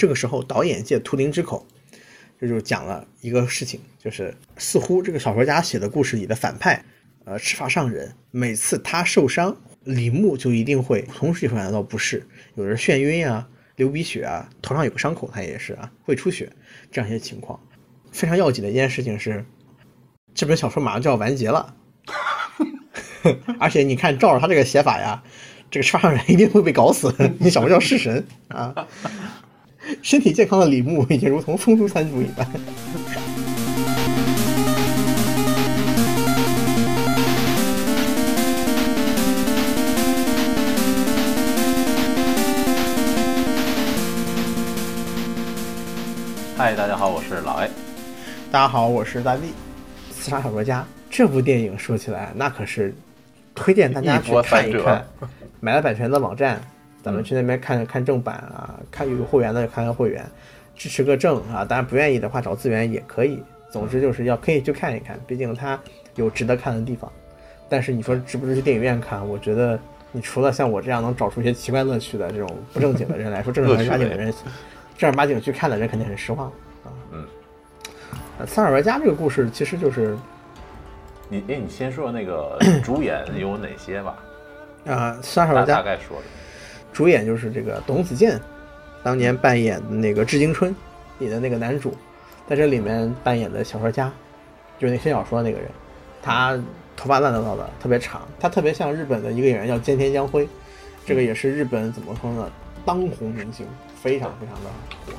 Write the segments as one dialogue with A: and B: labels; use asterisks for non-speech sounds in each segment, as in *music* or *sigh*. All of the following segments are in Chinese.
A: 这个时候，导演借图灵之口，这就讲了一个事情，就是似乎这个小说家写的故事里的反派，呃，赤发上人，每次他受伤，李牧就一定会同时会感到不适，有人眩晕啊，流鼻血啊，头上有个伤口，他也是啊，会出血，这样一些情况。非常要紧的一件事情是，这本小说马上就要完结了，*laughs* 而且你看，照着他这个写法呀，这个赤发上人一定会被搞死。你什么叫弑神啊？*laughs* 身体健康的李牧已经如同风烛残烛一般。
B: 嗨，大家好，我是老 A。
A: 大家好，我是大力。刺杀小说家这部电影说起来，那可是推荐大家去看一看。买了版权的网站，咱们去那边看看正版啊，看有会员的看看会员，支持个正啊。当然不愿意的话，找资源也可以。总之就是要可以去看一看，毕竟它有值得看的地方。但是你说值不值去电影院看？我觉得你除了像我这样能找出一些奇怪乐趣的这种不正经的人来说，正儿八经的人。正儿八经去看的人肯定很失望啊。
B: 嗯，
A: 呃，三尔玩家这个故事其实就是，
B: 你哎，你先说那个 *coughs* 主演有哪些吧？
A: 啊，三尔玩家
B: 大概说的，
A: 主演就是这个董子健，当年扮演的那个《致青春》里的那个男主，在这里面扮演的小说家，就是那写小说那个人，他头发乱糟糟的，特别长，他特别像日本的一个演员叫菅田将晖，这个也是日本怎么说呢，当红明星。非常非常的火，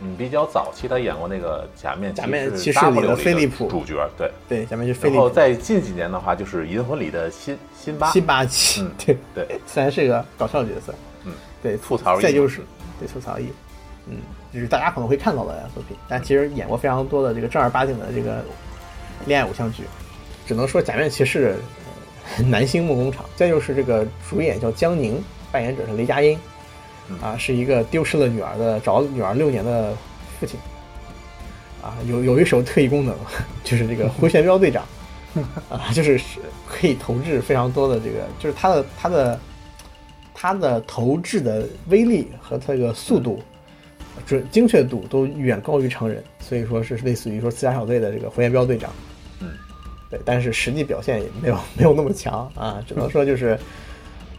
B: 嗯，比较早期他演过那个《假面
A: 假面骑
B: 士》
A: 里的飞利浦。
B: 主角，对。
A: 对，假面骑士。
B: 然后在近几年的话，就是《银魂》里的辛辛巴
A: 辛巴奇，
B: 嗯，
A: 对。
B: 对，*laughs*
A: 虽然是一个搞笑角色，
B: 嗯，
A: 对，
B: 吐槽
A: 再就是。对吐槽役，嗯，就是大家可能会看到的作品，但其实演过非常多的这个正儿八经的这个恋爱偶像剧，只能说《假面骑士》男星梦工厂。再就是这个主演叫江宁，扮演者是雷佳音。啊，是一个丢失了女儿的找女儿六年的父亲。啊，有有一手特异功能，*laughs* 就是这个回旋镖队长。*laughs* 啊，就是可以投掷非常多的这个，就是他的他的他的投掷的威力和他这个速度、准精确度都远高于常人，所以说是类似于说刺杀小队的这个回旋镖队长。
B: 嗯，
A: 对，但是实际表现也没有没有那么强啊，只能说就是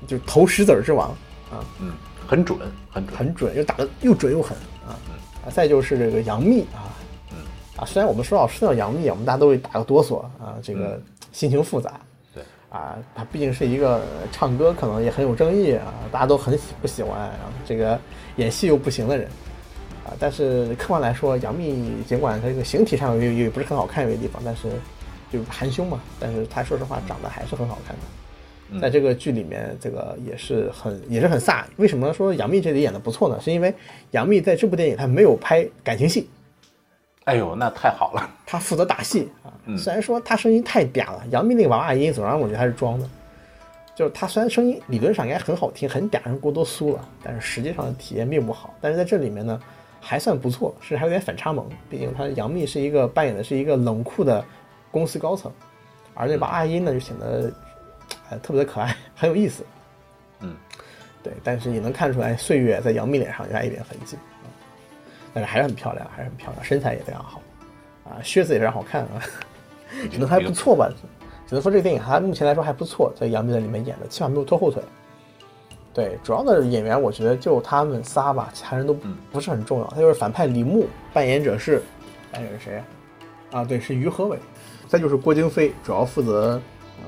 A: 就投石子之王啊。
B: 嗯。很准，很准，
A: 很准，又打的又准又狠啊！啊，再就是这个杨幂啊，
B: 嗯
A: 啊，虽然我们说到说到杨幂，我们大家都会打个哆嗦啊，这个心情复杂。
B: 对
A: 啊，她毕竟是一个唱歌可能也很有争议啊，大家都很喜不喜欢啊，这个演戏又不行的人啊。但是客观来说，杨幂尽管她这个形体上也也不是很好看一个地方，但是就是含胸嘛，但是她说实话长得还是很好看的。在这个剧里面，这个也是很也是很飒。为什么说杨幂这里演的不错呢？是因为杨幂在这部电影她没有拍感情戏。
B: 哎呦，那太好了！
A: 她负责打戏啊。虽然说她声音太嗲了，杨幂那个娃娃音总让我觉得她是装的。就是她虽然声音理论上应该很好听，很嗲，人过多酥了，但是实际上的体验并不好。但是在这里面呢，还算不错，是还有点反差萌。毕竟她杨幂是一个扮演的是一个冷酷的公司高层，而那娃娃音呢就显得。哎，特别的可爱，*laughs* 很有意思。
B: 嗯，
A: 对，但是也能看出来岁月在杨幂脸上留下一点痕迹。但是还是很漂亮，还是很漂亮，身材也非常好。啊，靴子也非常好看啊，只能还不错吧？只能说这个电影还目前来说还不错，在杨幂在里面演的，起码没有拖后腿。对，主要的演员我觉得就他们仨吧，其他人都不是很重要。他就是反派李牧，扮演者是扮演者是谁？啊，对，是于和伟。再就是郭京飞，主要负责。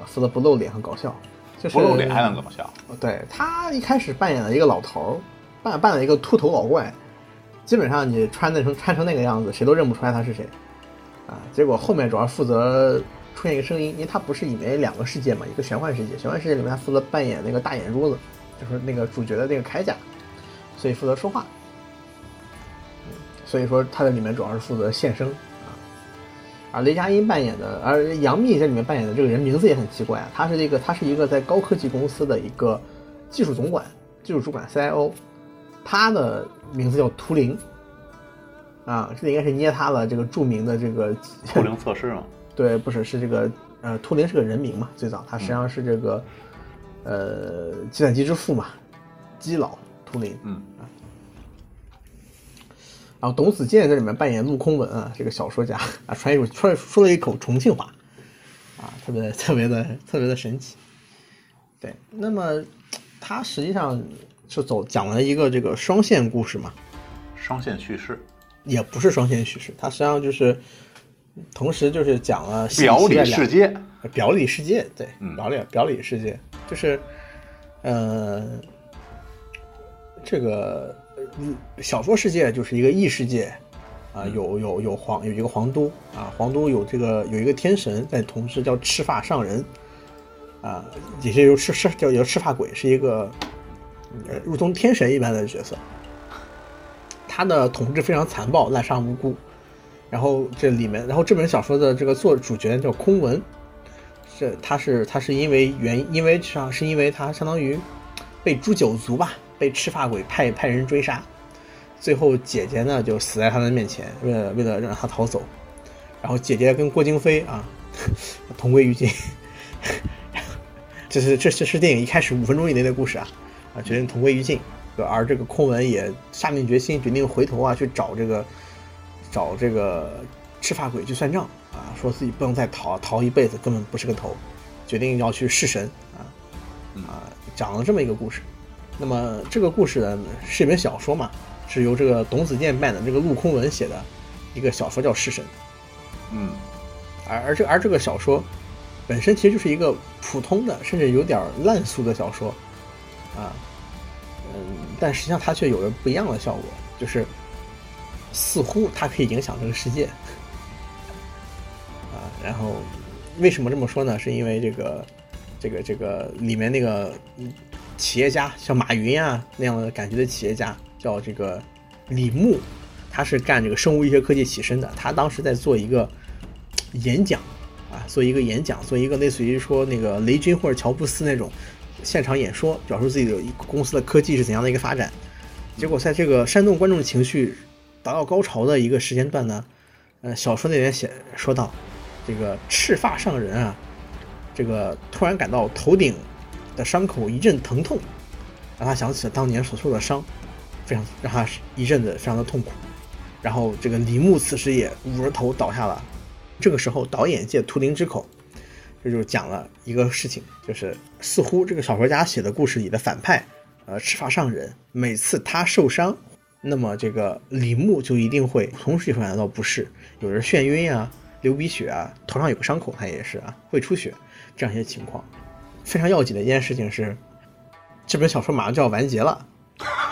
A: 负责不露脸和搞笑，就是
B: 不露脸还能搞笑。
A: 对他一开始扮演了一个老头儿，扮扮了一个秃头老怪，基本上你穿那成穿成那个样子，谁都认不出来他是谁啊。结果后面主要负责出现一个声音，因为他不是以为两个世界嘛，一个玄幻世界，玄幻世界里面他负责扮演那个大眼珠子，就是那个主角的那个铠甲，所以负责说话。所以说他在里面主要是负责现声。而雷佳音扮演的，而杨幂在里面扮演的这个人名字也很奇怪啊，他是这个，他是一个在高科技公司的一个技术总管、技术主管 CIO，他的名字叫图灵，啊，这应该是捏他了这个著名的这个
B: 图灵测试嘛？*laughs*
A: 对，不是，是这个呃，图灵是个人名嘛，最早他实际上是这个呃计算机之父嘛，基佬图灵，
B: 嗯，
A: 然后董子健在里面扮演陆空文啊，这个小说家啊，传一说说了一口重庆话，啊，特别特别的特别的神奇。对，那么他实际上是走讲了一个这个双线故事嘛，
B: 双线叙事，
A: 也不是双线叙事，它实际上就是同时就是讲了
B: 表里世界，
A: 表里世界，对，
B: 嗯
A: 表里表里世界就是呃，这个嗯小说世界就是一个异世界啊，有有有皇有一个皇都啊，皇都有这个有一个天神在统治，叫赤发上人啊，也是由赤赤叫叫赤发鬼，是一个呃如同天神一般的角色。他的统治非常残暴，滥杀无辜。然后这里面，然后这本小说的这个作主角叫空文，这他是他是因为原因为上是因为他相当于被诛九族吧，被赤发鬼派派人追杀，最后姐姐呢就死在他的面前，为了为了让他逃走，然后姐姐跟郭京飞啊 *laughs* 同归于尽，这是这这是电影一开始五分钟以内的故事啊啊决定同归于尽，而这个空文也下定决心，决定回头啊去找这个。找这个赤发鬼去算账啊，说自己不能再逃，逃一辈子根本不是个头，决定要去弑神啊啊，讲了这么一个故事。那么这个故事呢是一本小说嘛，是由这个董子健扮的这个陆空文写的一个小说叫《弑神》，
B: 嗯，
A: 而而这而这个小说本身其实就是一个普通的，甚至有点烂俗的小说啊，嗯，但实际上它却有着不一样的效果，就是。似乎它可以影响这个世界，啊，然后为什么这么说呢？是因为这个，这个，这个里面那个企业家，像马云啊那样的感觉的企业家，叫这个李牧，他是干这个生物医学科技起身的。他当时在做一个演讲，啊，做一个演讲，做一个类似于说那个雷军或者乔布斯那种现场演说，表述自己的公司的科技是怎样的一个发展。结果在这个煽动观众情绪。达到高潮的一个时间段呢，呃，小说那边写说到，这个赤发上人啊，这个突然感到头顶的伤口一阵疼痛，让他想起了当年所受的伤，非常让他一阵子非常的痛苦。然后这个李牧此时也捂着头倒下了。这个时候，导演借图灵之口，这就讲了一个事情，就是似乎这个小说家写的故事里的反派，呃，赤发上人，每次他受伤。那么这个李牧就一定会同时会感到不适，有人眩晕啊、流鼻血啊，头上有个伤口，他也是啊，会出血，这样一些情况。非常要紧的一件事情是，这本小说马上就要完结了，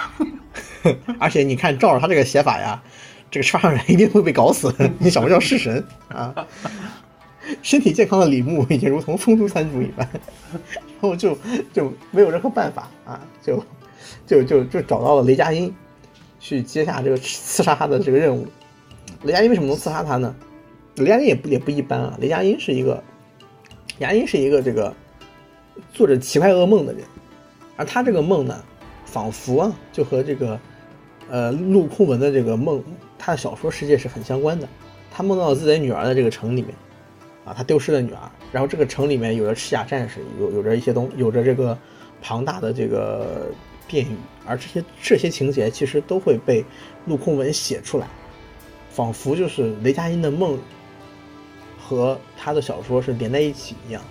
A: *laughs* 而且你看照着他这个写法呀，这个车上人一定会被搞死。你什么叫弑神啊？身体健康的李牧已经如同风烛残烛一般，然后就就没有任何办法啊，就就就就找到了雷佳音。去接下这个刺杀他的这个任务。雷佳音为什么能刺杀他呢？雷佳音也不也不一般啊。雷佳音是一个，雷佳音是一个这个做着奇怪噩梦的人，而他这个梦呢，仿佛啊就和这个呃陆空文的这个梦，他的小说世界是很相关的。他梦到自己的女儿的这个城里面，啊，他丢失了女儿，然后这个城里面有着赤甲战士，有有着一些东，有着这个庞大的这个。殿宇，而这些这些情节其实都会被陆空文写出来，仿佛就是雷佳音的梦和他的小说是连在一起一样。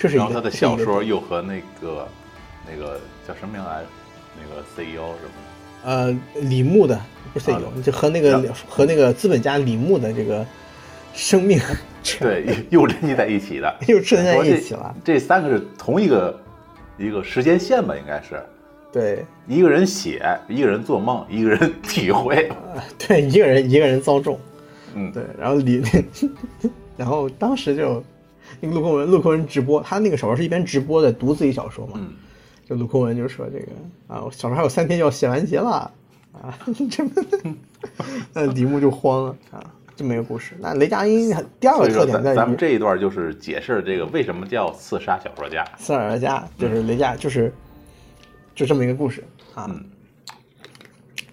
A: 这是一个。
B: 然后他的小说又和那个那个叫什么名来着，那个 CEO 什么？
A: 呃，李牧的不是 CEO，就和那个和那个资本家李牧的这个生命，*laughs*
B: 对，又联系在一起的，*laughs*
A: 又串在一起了。
B: 这三个是同一个。一个时间线吧，应该是，
A: 对，
B: 一个人写，一个人做梦，一个人体会，*laughs*
A: 对，一个人一个人遭重，
B: 嗯，
A: 对，然后李，然后当时就那个陆空文，陆空文直播，他那个小说是一边直播的，读自己小说嘛，
B: 嗯，
A: 就陆空文就说这个啊，我小说还有三天就要写完结了啊，这么，那李牧就慌了啊，这么一个故事。那雷佳音第二个特点在于，
B: 咱们这一段就是解释这个为什么叫刺杀小说家，
A: 刺杀小说家就是雷佳，就是就这么一个故事啊，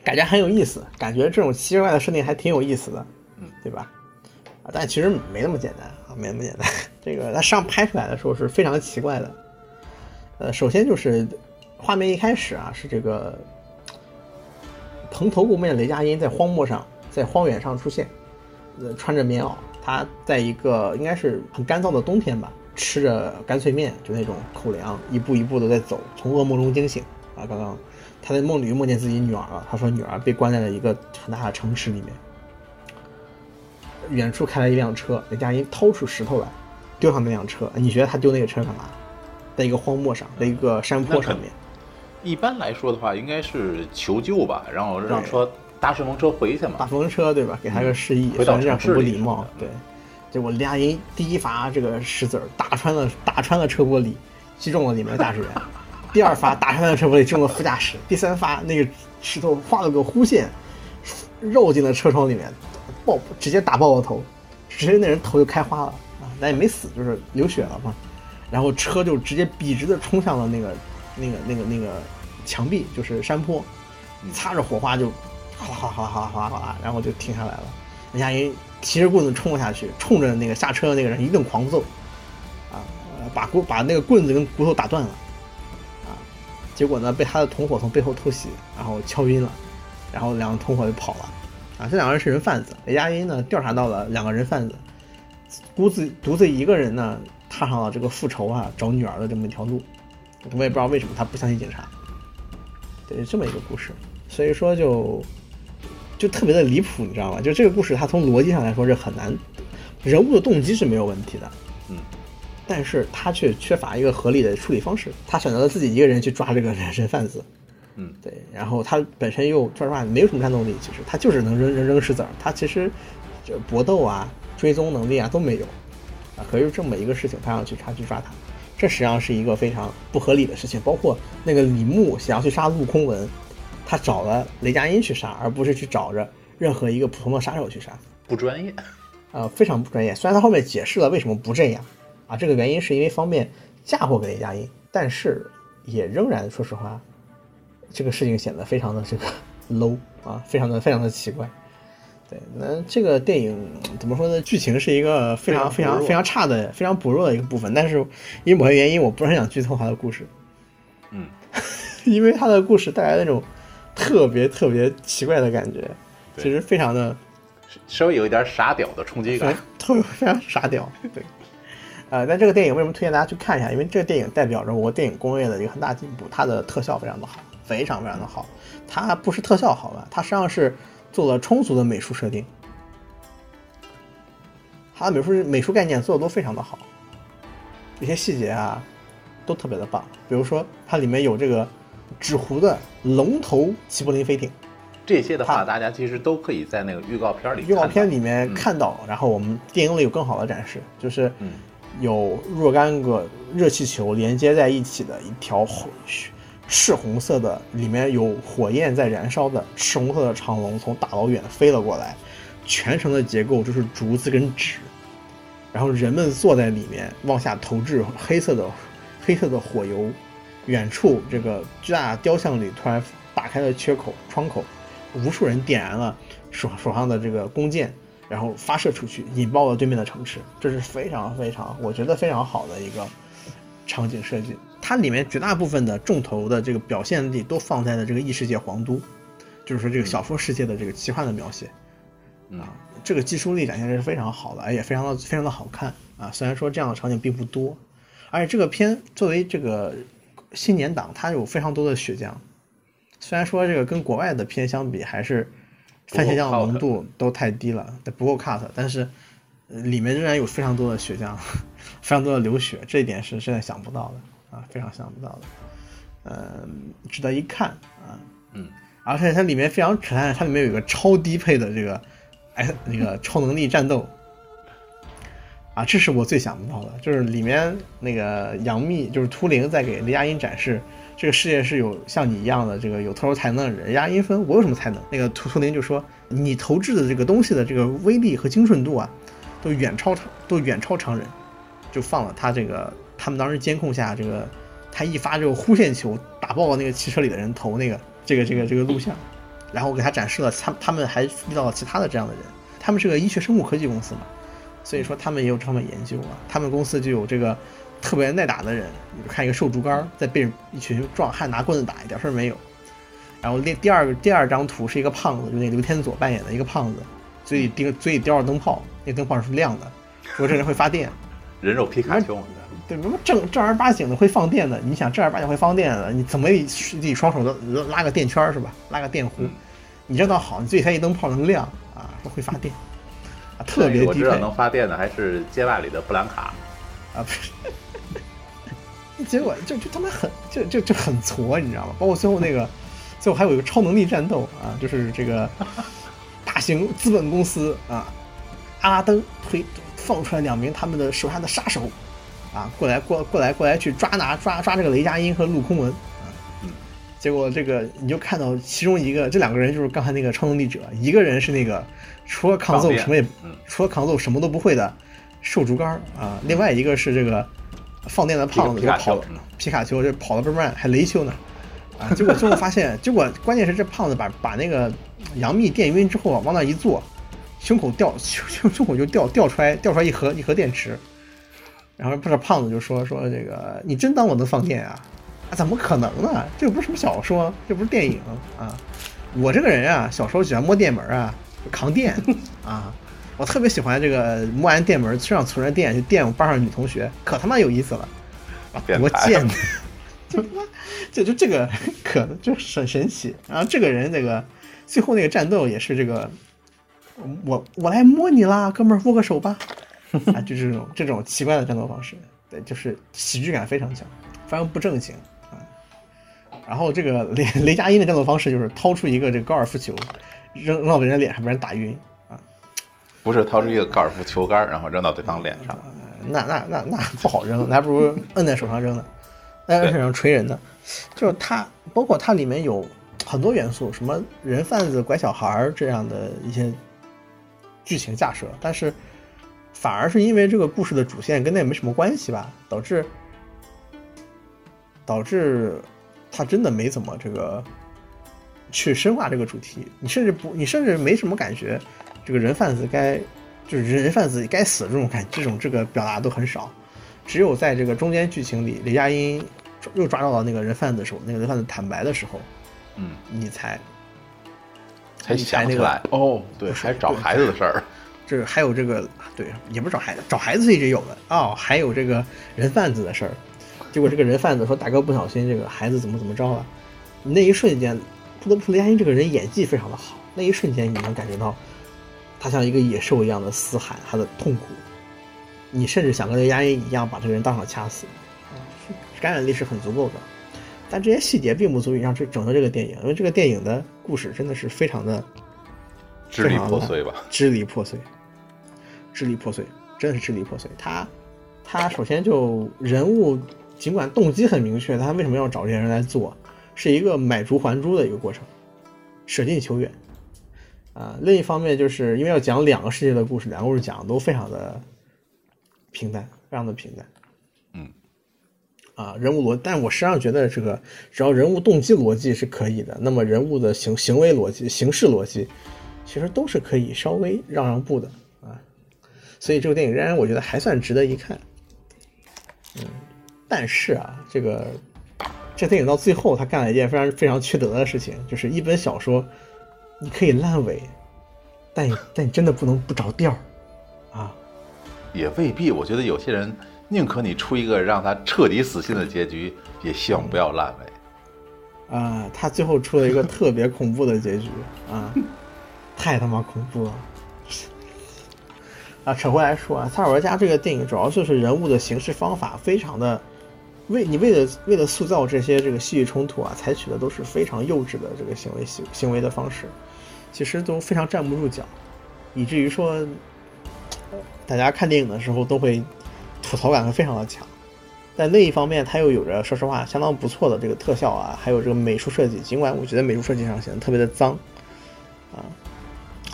A: 感觉很有意思，感觉这种奇怪的设定还挺有意思的，
B: 嗯，
A: 对吧？啊，但其实没那么简单啊，没那么简单。*laughs* 这个它上拍出来的时候是非常奇怪的，呃，首先就是画面一开始啊是这个蓬头垢面的雷佳音在荒漠上，在荒原上出现，呃，穿着棉袄，他在一个应该是很干燥的冬天吧，吃着干脆面，就那种口粮，一步一步的在走，从噩梦中惊醒啊！刚刚他在梦里梦见自己女儿了，他说女儿被关在了一个很大的城池里面。远处开来一辆车，雷佳音掏出石头来，丢上那辆车。你觉得他丢那个车干嘛？在一个荒漠上，在一个山坡上面。
B: 一般来说的话，应该是求救吧，然后让车搭顺风车回去嘛。
A: 搭顺风车对吧？给他个示意，
B: 回到
A: 这样很不礼貌。对，结果雷佳音第一发这个石子儿打穿了打穿了车玻璃，击中了里面的驾驶员；*laughs* 第二发打穿了车玻璃，中了副驾驶；第三发那个石头画了个弧线，绕进了车窗里面。爆直接打爆了头，直接那人头就开花了啊！但也没死，就是流血了嘛。然后车就直接笔直的冲向了那个、那个、那个、那个墙壁，就是山坡，擦着火花就哗哗哗哗哗哗，然后就停下来了。人家一提着棍子冲了下去，冲着那个下车的那个人一顿狂揍，啊，把骨把那个棍子跟骨头打断了，啊，结果呢被他的同伙从背后偷袭，然后敲晕了，然后两个同伙就跑了。啊，这两个人是人贩子。雷佳音呢调查到了两个人贩子，孤自独自一个人呢踏上了这个复仇啊找女儿的这么一条路。我也不知道为什么他不相信警察。对，这么一个故事，所以说就就特别的离谱，你知道吗？就这个故事，它从逻辑上来说是很难，人物的动机是没有问题的，
B: 嗯，
A: 但是他却缺乏一个合理的处理方式。他选择了自己一个人去抓这个人贩子。
B: 嗯，
A: 对，然后他本身又说实话没有什么战斗力，其实他就是能扔扔扔石子儿，他其实就搏斗啊、追踪能力啊都没有，啊，可是这么一个事情，他要去他去抓他，这实际上是一个非常不合理的事情。包括那个李牧想要去杀陆空文，他找了雷佳音去杀，而不是去找着任何一个普通的杀手去杀，
B: 不专业，
A: 呃，非常不专业。虽然他后面解释了为什么不这样，啊，这个原因是因为方便嫁祸给雷佳音，但是也仍然说实话。这个事情显得非常的这个 *laughs* low 啊，非常的非常的奇怪。对，那这个电影怎么说呢？剧情是一个非常非常非常差的、非常薄弱的一个部分。但是因为某些原因，我不是很想剧透他的故事。
B: 嗯，*laughs*
A: 因为他的故事带来那种特别特别奇怪的感觉，其实非常的
B: 稍微有一点傻屌的冲击感，
A: 特别 *laughs* 非常傻屌。对，呃，那这个电影为什么推荐大家去看一下？因为这个电影代表着我电影工业的一个很大进步，它的特效非常的好。非常非常的好，它不是特效好吧？它实际上是做了充足的美术设定，它的美术美术概念做的都非常的好，一些细节啊都特别的棒。比如说它里面有这个纸糊的龙头齐柏林飞艇，
B: 这些的话大家其实都可以在那个预告片里
A: 预告片里面看到。然后我们电影里有更好的展示，就是有若干个热气球连接在一起的一条。赤红色的，里面有火焰在燃烧的赤红色的长龙从大老远飞了过来，全程的结构就是竹子跟纸，然后人们坐在里面往下投掷黑色的黑色的火油，远处这个巨大雕像里突然打开了缺口窗口，无数人点燃了手手上的这个弓箭，然后发射出去，引爆了对面的城池，这是非常非常我觉得非常好的一个场景设计。它里面绝大部分的重头的这个表现力都放在了这个异世界皇都，就是说这个小说世界的这个奇幻的描写，啊，这个技术力展现的是非常好的，而且非常的非常的好看啊。虽然说这样的场景并不多，而且这个片作为这个新年档，它有非常多的血浆。虽然说这个跟国外的片相比，还是番茄酱浓度都太低了，不够 cut，但是里面仍然有非常多的血浆，*laughs* 非常多的流血，这一点是真的想不到的。啊，非常想不到的，嗯，值得一看啊，
B: 嗯，
A: 而且它里面非常可爱，它里面有一个超低配的这个，哎，那个超能力战斗，啊，这是我最想不到的，就是里面那个杨幂，就是图灵在给雷佳音展示，这个世界是有像你一样的这个有特殊才能的人。雷佳音说：“我有什么才能？”那个图图灵就说：“你投掷的这个东西的这个威力和精准度啊，都远超常，都远超常人。”就放了他这个。他们当时监控下，这个他一发这个弧线球打爆了那个汽车里的人头，那个这个这个这个录像，然后给他展示了他他们还遇到了其他的这样的人，他们是个医学生物科技公司嘛，所以说他们也有这方面研究啊，他们公司就有这个特别耐打的人，你看一个瘦竹竿在被一群壮汉拿棍子打，一点事儿没有，然后第第二个第二张图是一个胖子，就那刘天佐扮演的一个胖子，嘴里叼嘴里叼着灯泡，那灯泡是亮的，说这人会发电。*laughs*
B: 人肉皮卡丘，
A: 对，什么正正儿八经的会放电的？你想正儿八经会放电的，你怎么也自己双手都拉个电圈是吧？拉个电弧，你这倒好，你自己开一灯泡能亮啊，说会发电啊，特别低配。我
B: 知道能发电的还是街霸里的布兰卡
A: 啊，不是。*laughs* 结果就就他妈很就就就很挫，你知道吗？包括最后那个，最后还有一个超能力战斗啊，就是这个大型资本公司啊，阿拉登推。放出来两名他们的手下的杀手，啊，过来过过来过来去抓拿抓抓这个雷佳音和陆空文啊，结果这个你就看到其中一个这两个人就是刚才那个超能力者，一个人是那个除了抗揍什么也除了抗揍什么都不会的瘦竹竿啊，另外一个是这个放电的胖子，就跑皮卡丘这跑的倍儿慢，还雷丘呢啊，结果最后发现，结果关键是这胖子把把那个杨幂电晕之后往那一坐。胸口掉胸胸口就掉掉出来掉出来一盒一盒电池，然后不是胖子就说说这个你真当我能放电啊？啊怎么可能呢？这又不是什么小说，这不是电影啊！我这个人啊，小时候喜欢摸电门啊，扛电啊，我特别喜欢这个摸完电门身上存着电就电我班上女同学，可他妈有意思了，多贱！*laughs* 就他妈就就这个 *laughs* 可能就很神奇。然后这个人那个最后那个战斗也是这个。我我来摸你啦，哥们儿，握个手吧，*laughs* 啊，就这种这种奇怪的战斗方式，对，就是喜剧感非常强，非常不正经啊。然后这个雷雷佳音的战斗方式就是掏出一个这个高尔夫球，扔扔到别人脸上，把人打晕啊。
B: 不是掏出一个高尔夫球杆，然后扔到对方脸上，
A: 那那那那不好扔，那还不如摁在手上扔呢，摁在手上锤人的。就是它，包括它里面有很多元素，什么人贩子拐小孩这样的一些。剧情架设，但是反而是因为这个故事的主线跟那没什么关系吧，导致导致他真的没怎么这个去深化这个主题。你甚至不，你甚至没什么感觉，这个人贩子该就是人贩子该死这种感，这种这个表达都很少。只有在这个中间剧情里，雷佳音又抓到了那个人贩子的时候，那个人贩子坦白的时候，
B: 嗯，
A: 你才。
B: 才想起来哦，对，还找孩子的事儿，
A: 这还有这个，对，也不是找孩子，找孩子是一直有的哦，还有这个人贩子的事儿。结果这个人贩子说：“大哥不小心，这个孩子怎么怎么着了？”那一瞬间，不得不说雷佳音这个人演技非常的好。那一瞬间，你能感觉到他像一个野兽一样的嘶喊他的痛苦，你甚至想跟雷佳音一样把这个人当场掐死，感染力是很足够的。但这些细节并不足以让这整个这个电影，因为这个电影的故事真的是非常的
B: 支离破碎吧？
A: 支离破碎，支离破碎，真的是支离破碎。他，他首先就人物，尽管动机很明确，他为什么要找这些人来做，是一个买椟还珠的一个过程，舍近求远。啊，另一方面就是因为要讲两个世界的故事，两个故事讲的都非常的平淡，非常的平淡。啊，人物逻，但我实际上觉得这个，只要人物动机逻辑是可以的，那么人物的行行为逻辑、形式逻辑，其实都是可以稍微让让步的啊。所以这个电影仍然我觉得还算值得一看。嗯，但是啊，这个这电影到最后，他干了一件非常非常缺德的事情，就是一本小说，你可以烂尾，但但你真的不能不着调啊。
B: 也未必，我觉得有些人。宁可你出一个让他彻底死心的结局，也希望不要烂尾。
A: 啊，他最后出了一个特别恐怖的结局啊，太他妈恐怖了！啊，扯回来说啊，《塞尔维加》这个电影主要就是人物的行事方法非常的，为你为了为了塑造这些这个戏剧冲突啊，采取的都是非常幼稚的这个行为行行为的方式，其实都非常站不住脚，以至于说，大家看电影的时候都会。吐槽感会非常的强，但另一方面，它又有着说实话相当不错的这个特效啊，还有这个美术设计。尽管我觉得美术设计上显得特别的脏啊，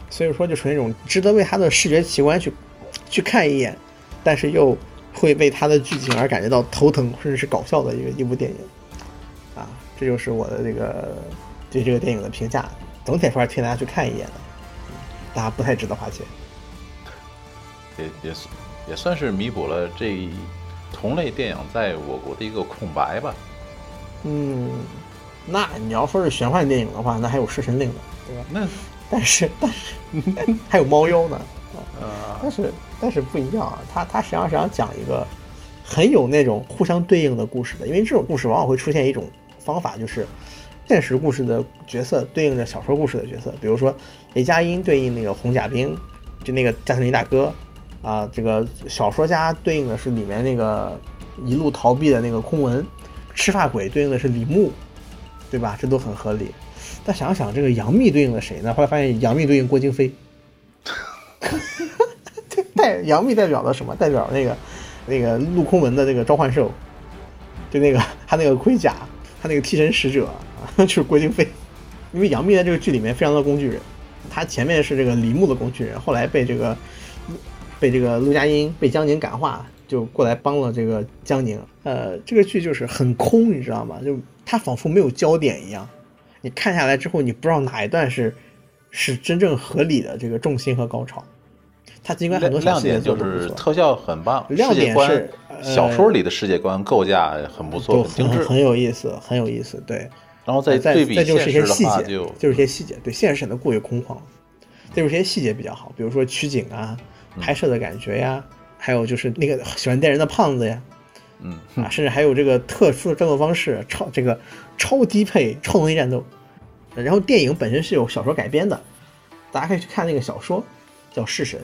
A: 所以说就属于那种值得为它的视觉奇观去去看一眼，但是又会为它的剧情而感觉到头疼甚至是搞笑的一个一部电影啊。这就是我的这个对这个电影的评价。总体来说，是推荐大家去看一眼的，大家不太值得花钱。
B: 也也是。也算是弥补了这同类电影在我国的一个空白吧。
A: 嗯，那你要说是玄幻电影的话，那还有《侍神令》呢，对吧？
B: 那
A: 但是但是 *laughs* 还有猫妖呢，
B: 呃，
A: 但是但是不一样啊，它它实际上是想讲一个很有那种互相对应的故事的，因为这种故事往往会出现一种方法，就是现实故事的角色对应着小说故事的角色，比如说雷佳音对应那个红甲兵，就那个加特林大哥啊，这个小说家对应的是里面那个一路逃避的那个空文，赤发鬼对应的是李牧，对吧？这都很合理。但想想这个杨幂对应了谁呢？后来发现杨幂对应郭京飞。*laughs* 代杨幂代表了什么？代表那个那个陆空文的那个召唤兽，就那个他那个盔甲，他那个替身使者啊，*laughs* 就是郭京飞。因为杨幂在这个剧里面非常的工具人，她前面是这个李牧的工具人，后来被这个被这个陆佳音被江宁感化，就过来帮了这个江宁。呃，这个剧就是很空，你知道吗？就它仿佛没有焦点一样，你看下来之后，你不知道哪一段是是真正合理的这个重心和高潮。它尽管很多
B: 亮点就是特效很棒，
A: 亮点是呃
B: 小说里的世界观构架很不错，
A: 都
B: 很精致。
A: 很很有意思，很有意思。对，
B: 然后再
A: 再
B: 对比
A: 再就是一些
B: 现实的话，
A: 细节，
B: 就
A: 就是一些细节，对，现实显得过于空旷了。再就是一些细节比较好，比如说取景啊、拍摄的感觉呀，还有就是那个喜欢电人的胖子呀，
B: 嗯，
A: 啊，甚至还有这个特殊的战斗方式，超这个超低配超能力战斗。然后电影本身是有小说改编的，大家可以去看那个小说，叫《弑神》，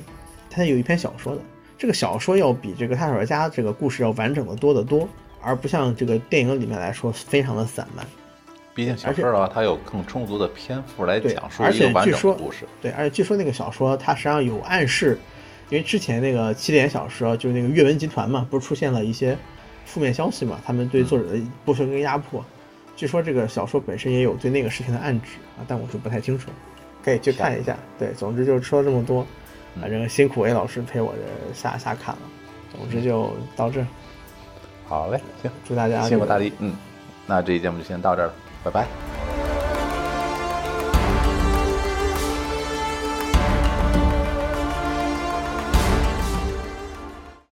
A: 它有一篇小说的。这个小说要比这个《探索尔加》这个故事要完整的多得多，而不像这个电影里面来说非常的散漫。
B: 毕竟小说的话，它有更充足的篇幅来
A: 对
B: 讲述
A: 而
B: 一个完整的故事。
A: 对，而且据说那个小说它实际上有暗示，因为之前那个起点小说就是那个阅文集团嘛，不是出现了一些负面消息嘛，他们对作者的剥削跟压迫。据说这个小说本身也有对那个事情的暗指啊，但我就不太清楚，可以去看一下。对，总之就说这么多，反正辛苦 A 老师陪我这下下看了。总之就到这，
B: 好嘞，行，
A: 祝大家这个
B: 辛苦大力，嗯，那这期节目就先到这儿了，拜拜。